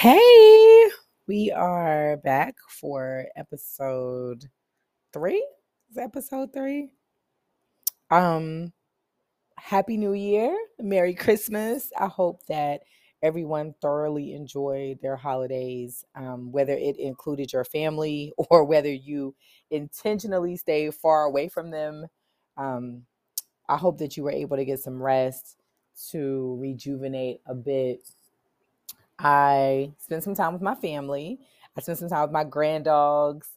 Hey, we are back for episode three. Is episode three? Um, Happy New Year, Merry Christmas. I hope that everyone thoroughly enjoyed their holidays, um, whether it included your family or whether you intentionally stayed far away from them. Um, I hope that you were able to get some rest to rejuvenate a bit I spent some time with my family. I spent some time with my grand dogs.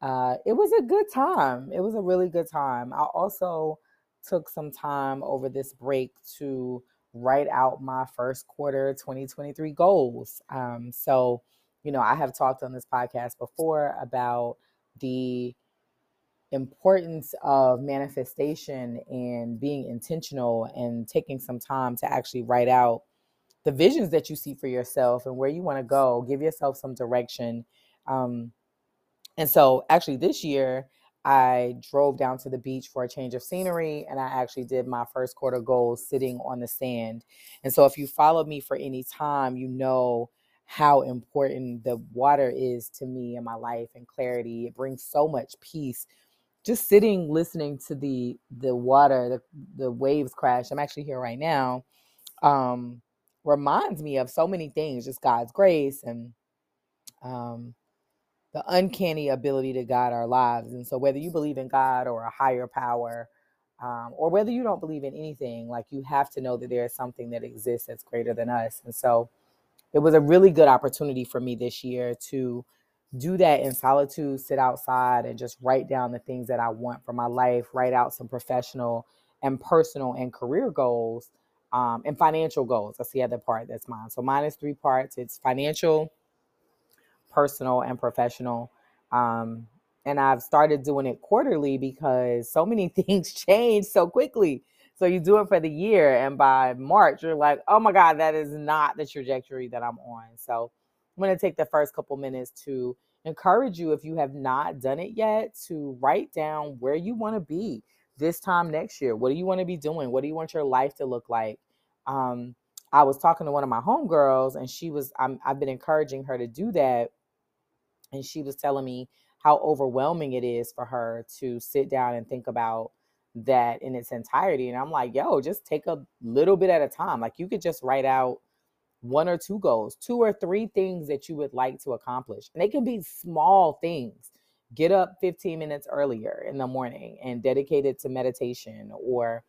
Uh, it was a good time. It was a really good time. I also took some time over this break to write out my first quarter 2023 goals. Um, so, you know, I have talked on this podcast before about the importance of manifestation and being intentional and taking some time to actually write out the visions that you see for yourself and where you want to go. Give yourself some direction. Um, and so, actually, this year, I drove down to the beach for a change of scenery and I actually did my first quarter goals sitting on the sand. And so, if you follow me for any time, you know how important the water is to me in my life and clarity. It brings so much peace. Just sitting, listening to the the water, the, the waves crash. I'm actually here right now. Um, reminds me of so many things, just God's grace and um, the uncanny ability to guide our lives. And so, whether you believe in God or a higher power, um, or whether you don't believe in anything, like you have to know that there is something that exists that's greater than us. And so, it was a really good opportunity for me this year to do that in solitude, sit outside and just write down the things that I want for my life, write out some professional and personal and career goals um, and financial goals. That's the other part that's mine. So mine is three parts. It's financial, personal, and professional. Um, and I've started doing it quarterly because so many things change so quickly. So you do it for the year, and by March, you're like, oh my God, that is not the trajectory that I'm on. So I'm going to take the first couple minutes to encourage you, if you have not done it yet, to write down where you want to be this time next year? What do you want to be doing? What do you want your life to look like? Um, I was talking to one of my homegirls, and she was, I'm, I've been encouraging her to do that. And she was telling me how overwhelming it is for her to sit down and think about that in its entirety. And I'm like, yo, just take a little bit at a time. Like you could just write out one or two goals, two or three things that you would like to accomplish. And they can be small things get up 15 minutes earlier in the morning and dedicate it to meditation or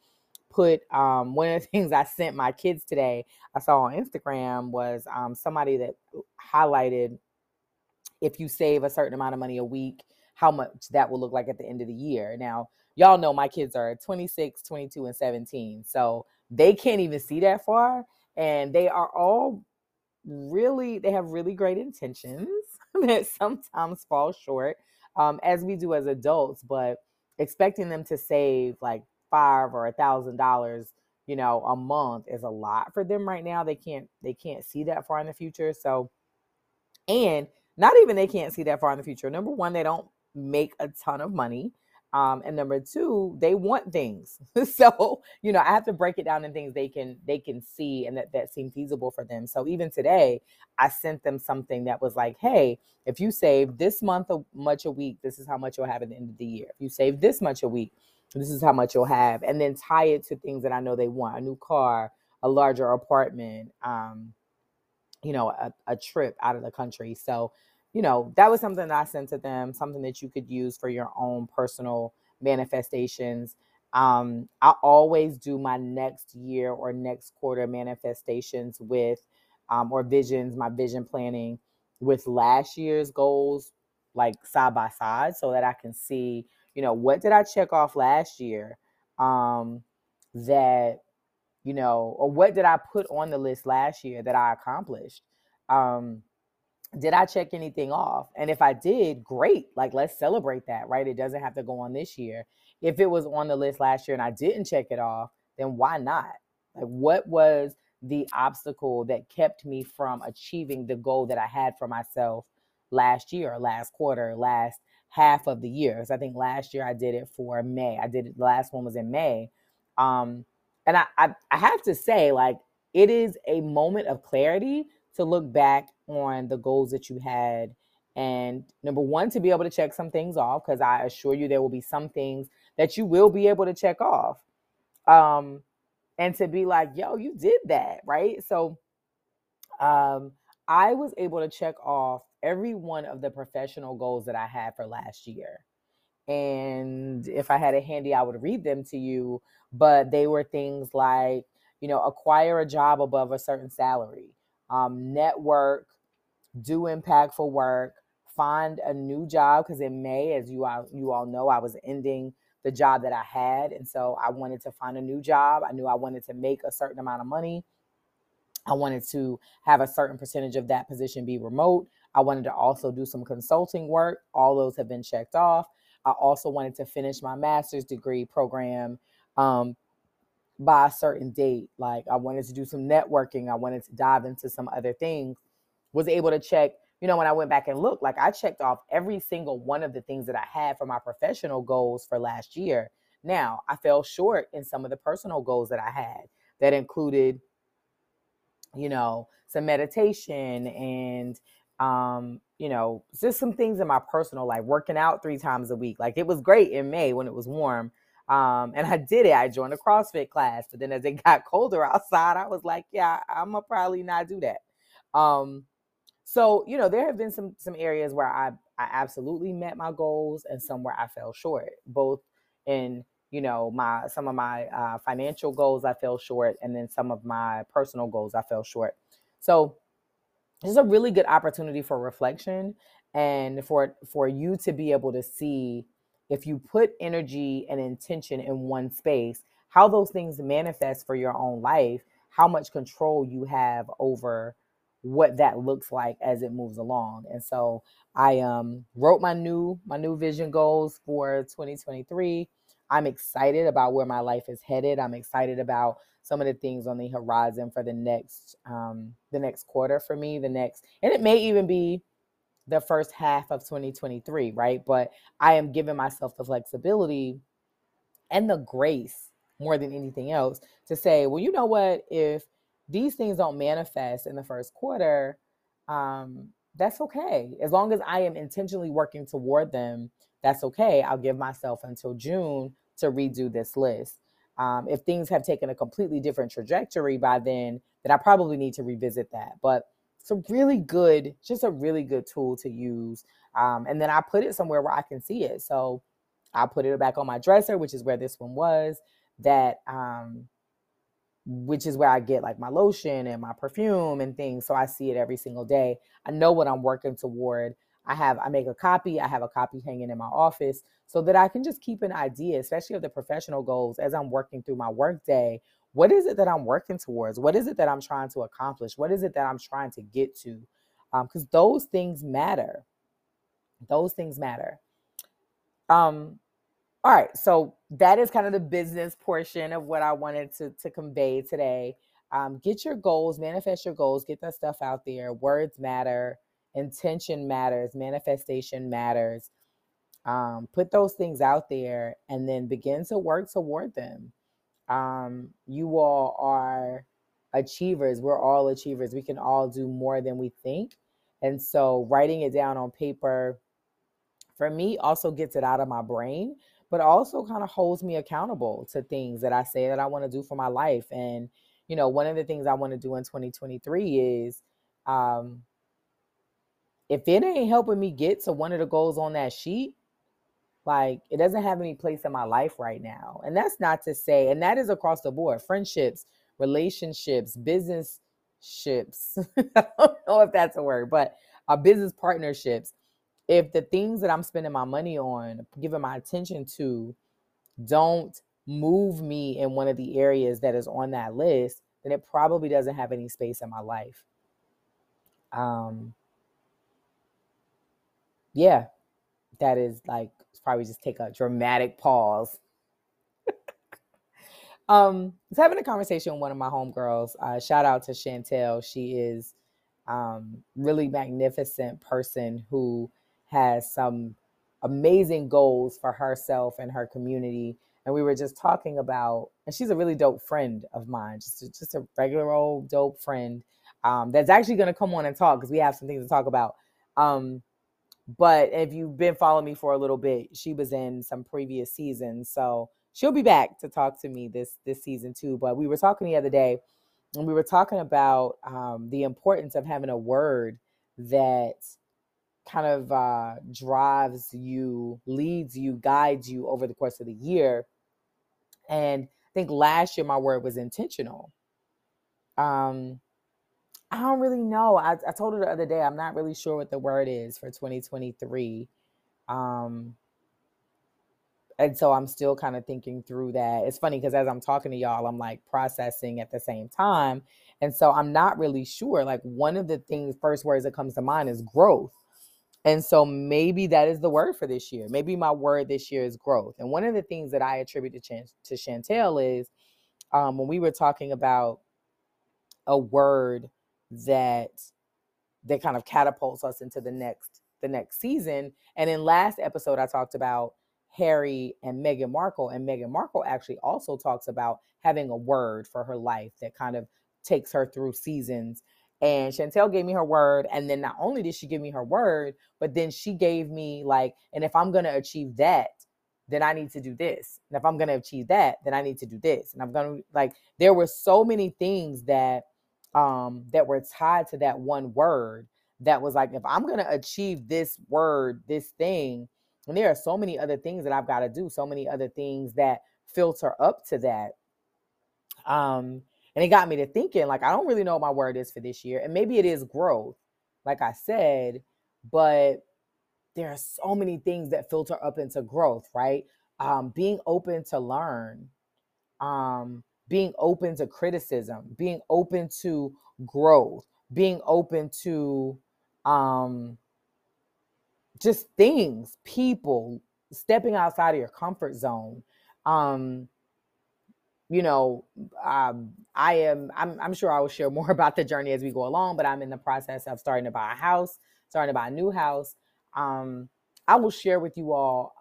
put um, one of the things I sent my kids today, I saw on Instagram was um, somebody that highlighted if you save a certain amount of money a week, how much that will look like at the end of the year. Now, y'all know my kids are 26, 22, and 17. So they can't even see that far. And they are all really, they have really great intentions that sometimes fall short um, as we do as adults, but expecting them to save like five or a thousand dollars, you know, a month is a lot for them right now. They can't they can't see that far in the future. So, and not even they can't see that far in the future. Number one, they don't make a ton of money. Um, and number two, they want things. so, you know, I have to break it down in things they can they can see and that, that seem feasible for them. So even today, I sent them something that was like, hey, if you save this month of much a week, this is how much you'll have at the end of the year. If you save this much a week, this is how much you'll have. And then tie it to things that I know they want, a new car, a larger apartment, um, you know, a, a trip out of the country. So you know, that was something that I sent to them, something that you could use for your own personal manifestations. Um, I always do my next year or next quarter manifestations with, um, or visions, my vision planning with last year's goals, like side by side, so that I can see, you know, what did I check off last year um, that, you know, or what did I put on the list last year that I accomplished. Um, did I check anything off? And if I did, great. Like, let's celebrate that, right? It doesn't have to go on this year. If it was on the list last year and I didn't check it off, then why not? Like, what was the obstacle that kept me from achieving the goal that I had for myself last year, last quarter, last half of the year? Because I think last year I did it for May. I did it, the last one was in May. Um, and I, I, I have to say, like, it is a moment of clarity to look back on the goals that you had. And number one, to be able to check some things off, because I assure you there will be some things that you will be able to check off. Um, and to be like, yo, you did that, right? So um, I was able to check off every one of the professional goals that I had for last year. And if I had it handy, I would read them to you. But they were things like, you know, acquire a job above a certain salary, um, network, do impactful work, find a new job. Because in May, as you all, you all know, I was ending the job that I had. And so I wanted to find a new job. I knew I wanted to make a certain amount of money. I wanted to have a certain percentage of that position be remote. I wanted to also do some consulting work. All those have been checked off. I also wanted to finish my master's degree program um, by a certain date. Like I wanted to do some networking. I wanted to dive into some other things. Was able to check, you know, when I went back and looked, like I checked off every single one of the things that I had for my professional goals for last year. Now, I fell short in some of the personal goals that I had that included, you know, some meditation and um, you know, just some things in my personal life, working out three times a week. Like it was great in May when it was warm. Um, and I did it. I joined a CrossFit class, but then as it got colder outside, I was like, yeah, I'm gonna probably not do that. Um, so you know, there have been some some areas where I I absolutely met my goals, and some where I fell short, both in you know my some of my uh, financial goals I fell short, and then some of my personal goals I fell short. So this is a really good opportunity for reflection and for for you to be able to see if you put energy and intention in one space how those things manifest for your own life how much control you have over what that looks like as it moves along and so i um wrote my new my new vision goals for 2023 i'm excited about where my life is headed i'm excited about some of the things on the horizon for the next um, the next quarter for me, the next, and it may even be the first half of 2023, right? But I am giving myself the flexibility and the grace more than anything else to say, well, you know what? If these things don't manifest in the first quarter, um, that's okay. As long as I am intentionally working toward them, that's okay. I'll give myself until June to redo this list. Um, if things have taken a completely different trajectory by then, then I probably need to revisit that. But it's a really good, just a really good tool to use. Um, and then I put it somewhere where I can see it. So I put it back on my dresser, which is where this one was. That um, which is where I get like my lotion and my perfume and things. So I see it every single day. I know what I'm working toward. I have I make a copy. I have a copy hanging in my office so that I can just keep an idea, especially of the professional goals as I'm working through my workday. What is it that I'm working towards? What is it that I'm trying to accomplish? What is it that I'm trying to get to? Because um, those things matter. Those things matter. Um, all right, so that is kind of the business portion of what I wanted to, to convey today. Um, get your goals, manifest your goals, get that stuff out there. Words matter, intention matters, manifestation matters um, put those things out there and then begin to work toward them. Um, you all are achievers. We're all achievers. We can all do more than we think. And so writing it down on paper for me also gets it out of my brain but also kind of holds me accountable to things that i say that i want to do for my life. And you know one of the things i want to do in 2023 is um, if it ain't helping me get to one of the goals on that sheet like it doesn't have any place in my life right now. And that's not to say, and that is across the board friendships, relationships, business ships. I don't know if that's a word, but uh, business partnerships. If the things that I'm spending my money on, giving my attention to, don't move me in one of the areas that is on that list, then it probably doesn't have any space in my life. Um, yeah, that is like probably just take a dramatic pause. um, I was having a conversation with one of my homegirls. Uh, shout out to Chantel. She is um, really magnificent person who has some amazing goals for herself and her community. And we were just talking about, and she's a really dope friend of mine, just a, just a regular old dope friend. um, that's actually going to come on and talk because we have some things to talk about. Um, but if you've been following me for a little bit, she was in some previous seasons, so she'll be back to talk to me this this season too. But we were talking the other day, and we were talking about um, the importance of having a word that kind of uh, drives you, leads you, guides you over the course of the year. And I think last year my word was intentional. Um, I don't really know. I, I told her the other day, I'm not really sure what the word is for 2023. Um, and so I'm still kind of thinking through that. It's funny because as I'm talking to y'all, I'm like processing at the same time. And so I'm not really sure. Like one of the things, first words that comes to mind is growth. And so maybe that is the word for this year. Maybe my word this year is growth. And one of the things that I attribute to, Ch- to Chantel is um, when we were talking about a word that that kind of catapults us into the next the next season. And in last episode, I talked about Harry and Meghan Markle, and Meghan Markle actually also talks about having a word for her life that kind of takes her through seasons. And Chantel gave me her word, and then not only did she give me her word, but then she gave me like, and if I'm gonna achieve that, then I need to do this. And if I'm gonna achieve that, then I need to do this. And I'm gonna like, there were so many things that um, that were tied to that one word that was like, if I'm going to achieve this word, this thing, and there are so many other things that I've got to do, so many other things that filter up to that. Um, and it got me to thinking, like, I don't really know what my word is for this year. And maybe it is growth, like I said, but there are so many things that filter up into growth, right? Um, being open to learn, um, being open to criticism, being open to growth, being open to um just things, people, stepping outside of your comfort zone. Um you know, um, I am. I'm, I'm sure I will share more about the journey as we go along. But I'm in the process of starting to buy a house, starting to buy a new house. Um, I will share with you all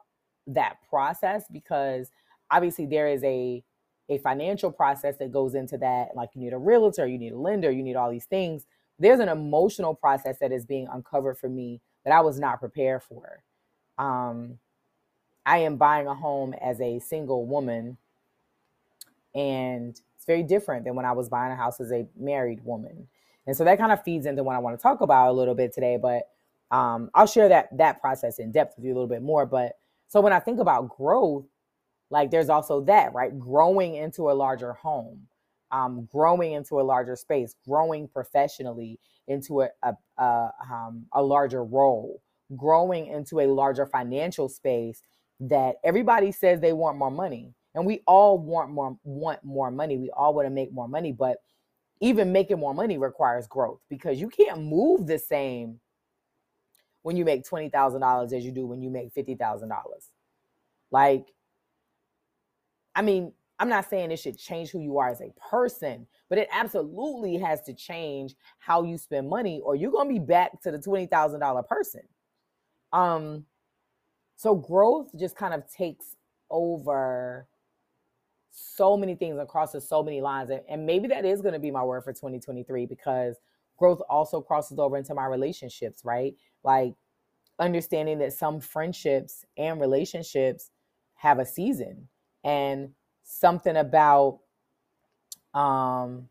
that process because obviously there is a a financial process that goes into that. Like you need a realtor, you need a lender, you need all these things. There's an emotional process that is being uncovered for me that I was not prepared for. Um, I am buying a home as a single woman, and it's very different than when I was buying a house as a married woman. And so that kind of feeds into what I want to talk about a little bit today. But um, I'll share that that process in depth with you a little bit more. But so when I think about growth, like there's also that right? Growing into a larger home um, growing into a larger space growing professionally into a, a, a, um, a larger role growing into a larger financial space that everybody says they want more money and we all want more want more money. We all want to make more money but even making more money requires growth because you can't move the same when you make $20,000 as you do when you make $50,000 like I mean, I'm not saying it should change who you are as a person, but it absolutely has to change how you spend money, or you're gonna be back to the twenty thousand dollar person. Um, so growth just kind of takes over so many things across so many lines, and, and maybe that is gonna be my word for 2023 because growth also crosses over into my relationships, right? Like understanding that some friendships and relationships have a season and something about um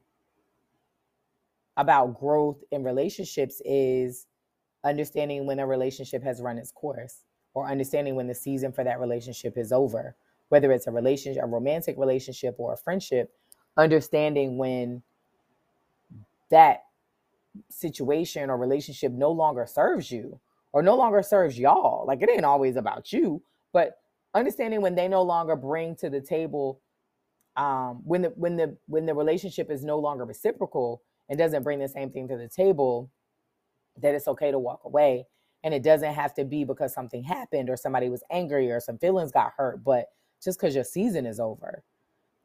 about growth in relationships is understanding when a relationship has run its course or understanding when the season for that relationship is over whether it's a relationship a romantic relationship or a friendship understanding when that situation or relationship no longer serves you or no longer serves y'all. Like it ain't always about you but understanding when they no longer bring to the table um, when the when the when the relationship is no longer reciprocal and doesn't bring the same thing to the table that it's okay to walk away. And it doesn't have to be because something happened or somebody was angry or some feelings got hurt but just because your season is over.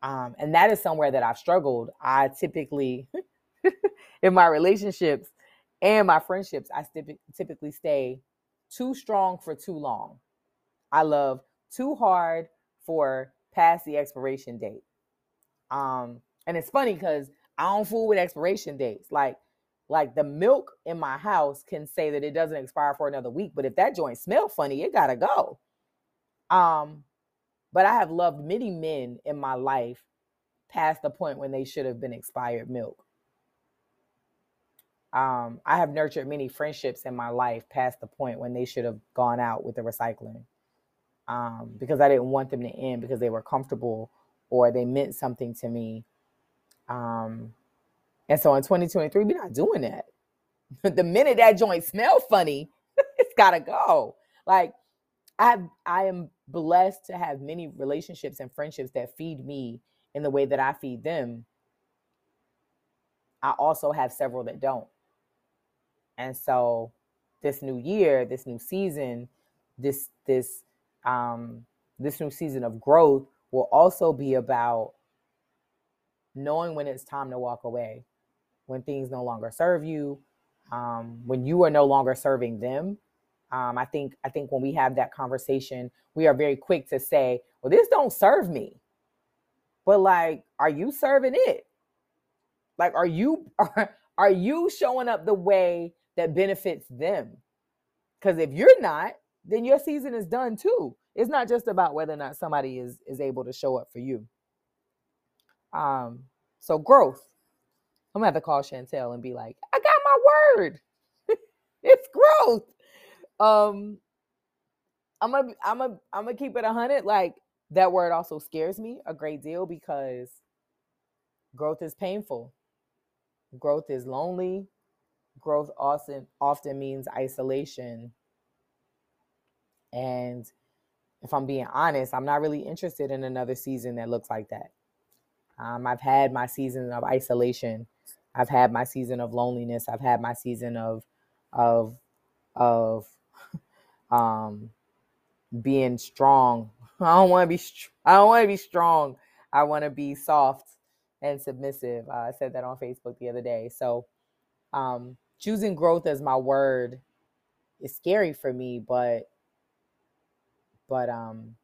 Um, and that is somewhere that i've struggled. I typically in my relationships and my friendships i typically stay too strong for too long. I love too hard for past the expiration date. Um, and it's funny because I don't fool with expiration dates. Like like the milk in my house can say that it doesn't expire for another week, but if that joint smell funny, it gotta go. Um, but I have loved many men in my life past the point when they should have been expired milk. Um, I have nurtured many friendships in my life past the point when they should have gone out with the recycling. Um, because I didn't want them to end because they were comfortable or they meant something to me. Um, and so in 2023, we're not doing that. the minute that joint smell funny, it's gotta go. Like I I am blessed to have many relationships and friendships that feed me in the way that I feed them. I also have several that don't. And so this new year, this new season, this this um this new season of growth will also be about knowing when it's time to walk away, when things no longer serve you, um, when you are no longer serving them. Um, I think I think when we have that conversation, we are very quick to say, "Well, this don't serve me," but like, are you serving it? Like, are you are, are you showing up the way that benefits them? Because if you're not, then your season is done too. It's not just about whether or not somebody is is able to show up for you. Um, so growth. I'm gonna have to call Chantel and be like, I got my word. it's growth. Um, I'm gonna I'm gonna I'm gonna keep it hundred. Like that word also scares me a great deal because growth is painful. Growth is lonely. Growth often often means isolation. And if I'm being honest, I'm not really interested in another season that looks like that. Um, I've had my season of isolation. I've had my season of loneliness. I've had my season of of of um, being strong. I don't want to be. I don't want to be strong. I want to be soft and submissive. Uh, I said that on Facebook the other day. So, um, choosing growth as my word is scary for me, but but um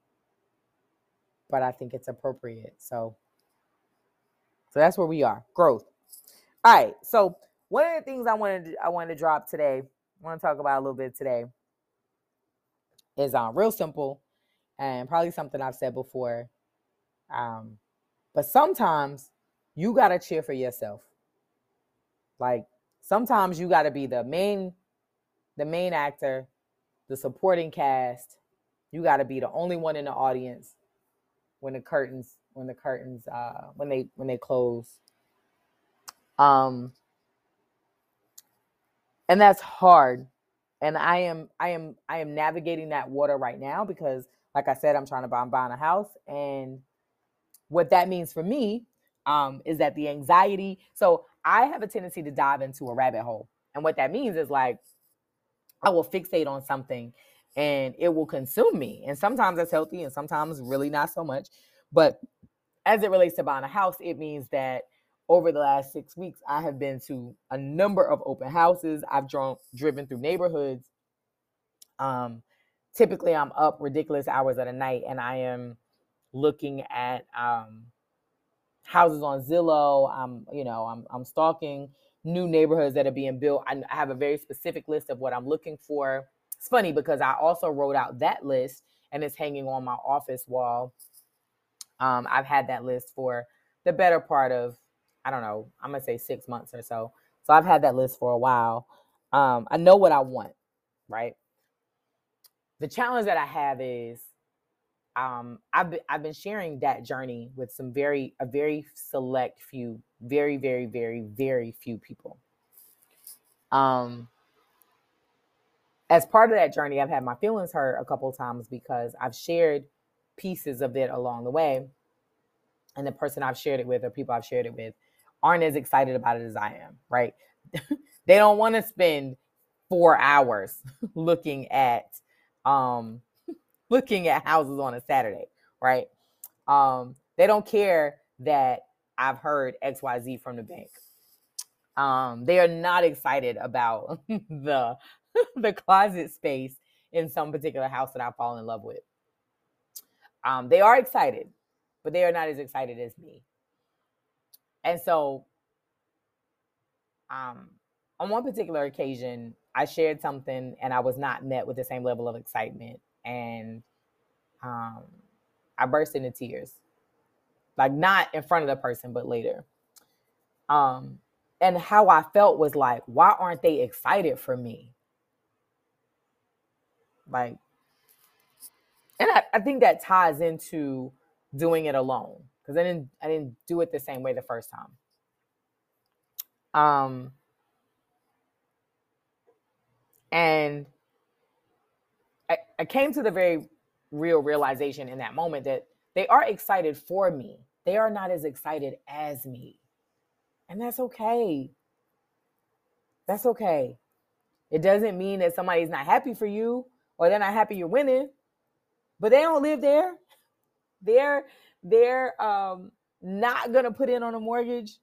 but I think it's appropriate. So so that's where we are. Growth. All right. So one of the things I wanted to, I wanted to drop today, I want to talk about a little bit today is um real simple and probably something I've said before. Um, but sometimes you gotta cheer for yourself. Like sometimes you gotta be the main, the main actor, the supporting cast, you got to be the only one in the audience when the curtains when the curtains uh when they when they close. Um and that's hard. And i am i am i am navigating that water right now because like i said i'm trying to buy i'm buying a house. And what that means for me um is that the anxiety so i have a tendency to dive into a rabbit hole. And what that means is like i will fixate on something and it will consume me. And sometimes that's healthy and sometimes really not so much. But as it relates to buying a house, it means that over the last six weeks, I have been to a number of open houses. I've drawn, driven through neighborhoods. Um, typically, I'm up ridiculous hours of the night and I am looking at um, houses on Zillow. I'm, you know, I'm, I'm stalking new neighborhoods that are being built. I have a very specific list of what I'm looking for it's funny because I also wrote out that list and it's hanging on my office wall. Um, I've had that list for the better part of, I don't know, I'm gonna say six months or so. So I've had that list for a while. Um, I know what I want, right? The challenge that I have is um, I've been, I've been sharing that journey with some very a very select few, very very very very few people. Um, as part of that journey, I've had my feelings hurt a couple of times because I've shared pieces of it along the way. And the person I've shared it with or people I've shared it with aren't as excited about it as I am, right? they don't want to spend four hours looking at um looking at houses on a Saturday, right? Um, they don't care that I've heard XYZ from the bank. Um, they are not excited about the the closet space in some particular house that I fall in love with. Um, they are excited, but they are not as excited as me. And so, um, on one particular occasion, I shared something and I was not met with the same level of excitement. And um, I burst into tears. Like not in front of the person, but later. Um, and how I felt was like, why aren't they excited for me? Like, and I, I think that ties into doing it alone because I didn't I didn't do it the same way the first time. Um, and I, I came to the very real realization in that moment that they are excited for me. They are not as excited as me. And that's okay. That's okay. It doesn't mean that somebody's not happy for you or they're not happy you're winning, but they don't live there. They're they're um not gonna put in on a mortgage.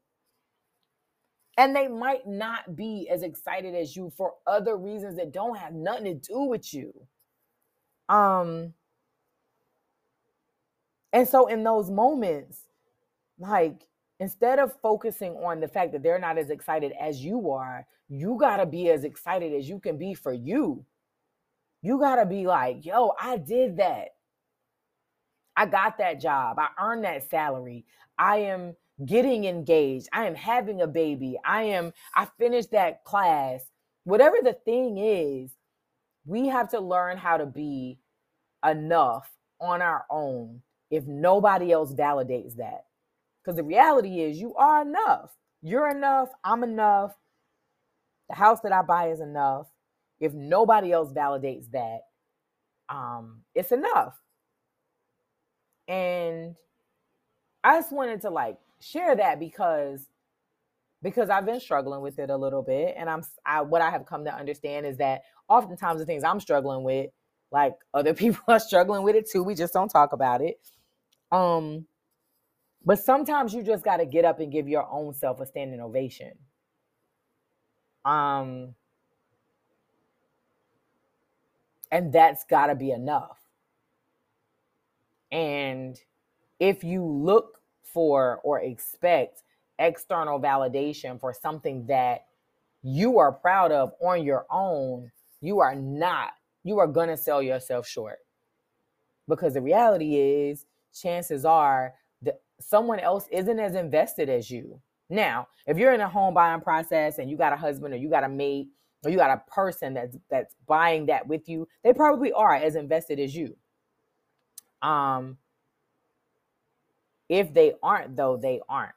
And they might not be as excited as you for other reasons that don't have nothing to do with you. Um and so in those moments, like instead of focusing on the fact that they're not as excited as you are, you got to be as excited as you can be for you. You got to be like, yo, I did that. I got that job. I earned that salary. I am getting engaged. I am having a baby. I am, I finished that class. Whatever the thing is, we have to learn how to be enough on our own if nobody else validates that. Because the reality is, you are enough. You're enough. I'm enough. The house that I buy is enough. If nobody else validates that, um, it's enough. And I just wanted to like share that because because I've been struggling with it a little bit, and I'm I, what I have come to understand is that oftentimes the things I'm struggling with, like other people are struggling with it too. We just don't talk about it. Um, but sometimes you just got to get up and give your own self a standing ovation. Um, and that's got to be enough. And if you look for or expect external validation for something that you are proud of on your own, you are not, you are going to sell yourself short. Because the reality is, chances are that someone else isn't as invested as you. Now, if you're in a home buying process and you got a husband or you got a mate or you got a person that's that's buying that with you, they probably are as invested as you. Um if they aren't though, they aren't.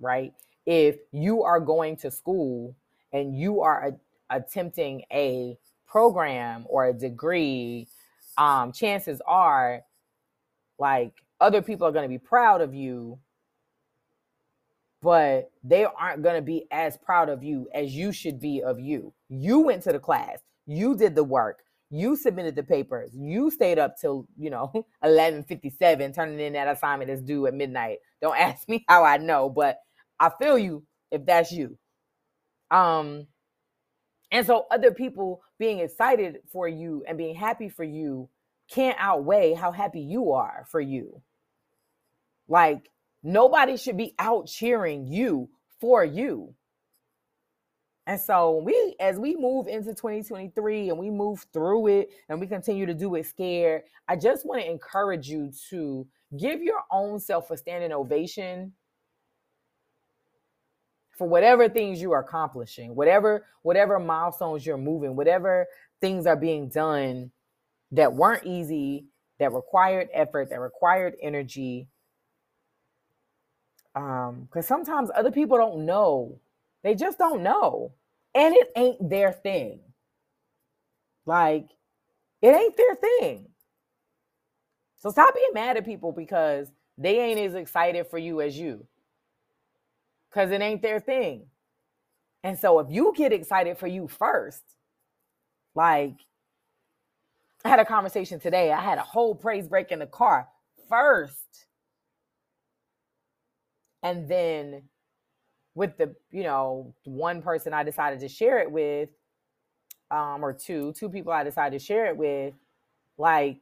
Right? If you are going to school and you are a, attempting a program or a degree, um chances are like other people are going to be proud of you but they aren't going to be as proud of you as you should be of you. You went to the class you did the work you submitted the papers you stayed up till you know 11:57 turning in that assignment that's due at midnight. Don't ask me how i know but i feel you if that's you. Um and so other people being excited for you and being happy for you can't outweigh how happy you are for you. Like nobody should be out cheering you for you. And so we as we move into 2023 and we move through it and we continue to do it scared, I just want to encourage you to give your own self a standing ovation for whatever things you are accomplishing, whatever whatever milestones you're moving, whatever things are being done that weren't easy, that required effort, that required energy. Um, because sometimes other people don't know. They just don't know. And it ain't their thing. Like, it ain't their thing. So stop being mad at people because they ain't as excited for you as you. Because it ain't their thing. And so if you get excited for you first, like I had a conversation today. I had a whole praise break in the car first. And then with the, you know, one person I decided to share it with, um, or two, two people I decided to share it with, like,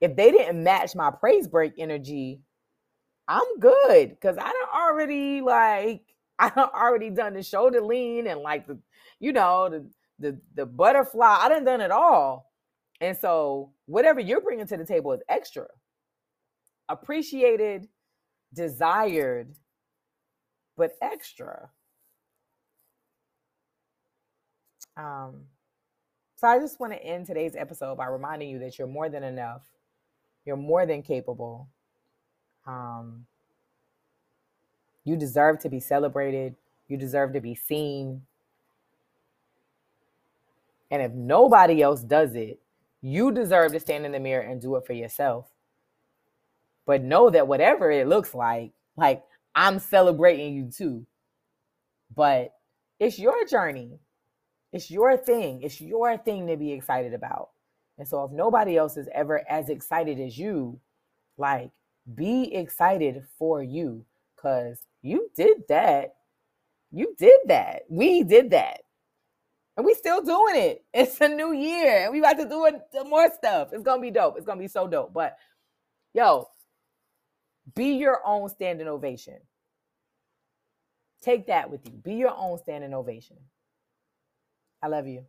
if they didn't match my praise break energy, I'm good. Cause I don't already like, I already done the shoulder lean and like the, you know, the the the butterfly. I done done it all. And so whatever you're bringing to the table is extra. Appreciated, desired, but extra. Um, so I just want to end today's episode by reminding you that you're more than enough. You're more than capable. Um, you deserve to be celebrated. You deserve to be seen. And if nobody else does it, you deserve to stand in the mirror and do it for yourself. But know that whatever it looks like, like I'm celebrating you too. But it's your journey. It's your thing. It's your thing to be excited about. And so if nobody else is ever as excited as you, like be excited for you cuz you did that. You did that. We did that. And we still doing it. It's a new year. And we about to do more stuff. It's gonna be dope. It's gonna be so dope. But yo, be your own standing ovation. Take that with you. Be your own standing ovation. I love you.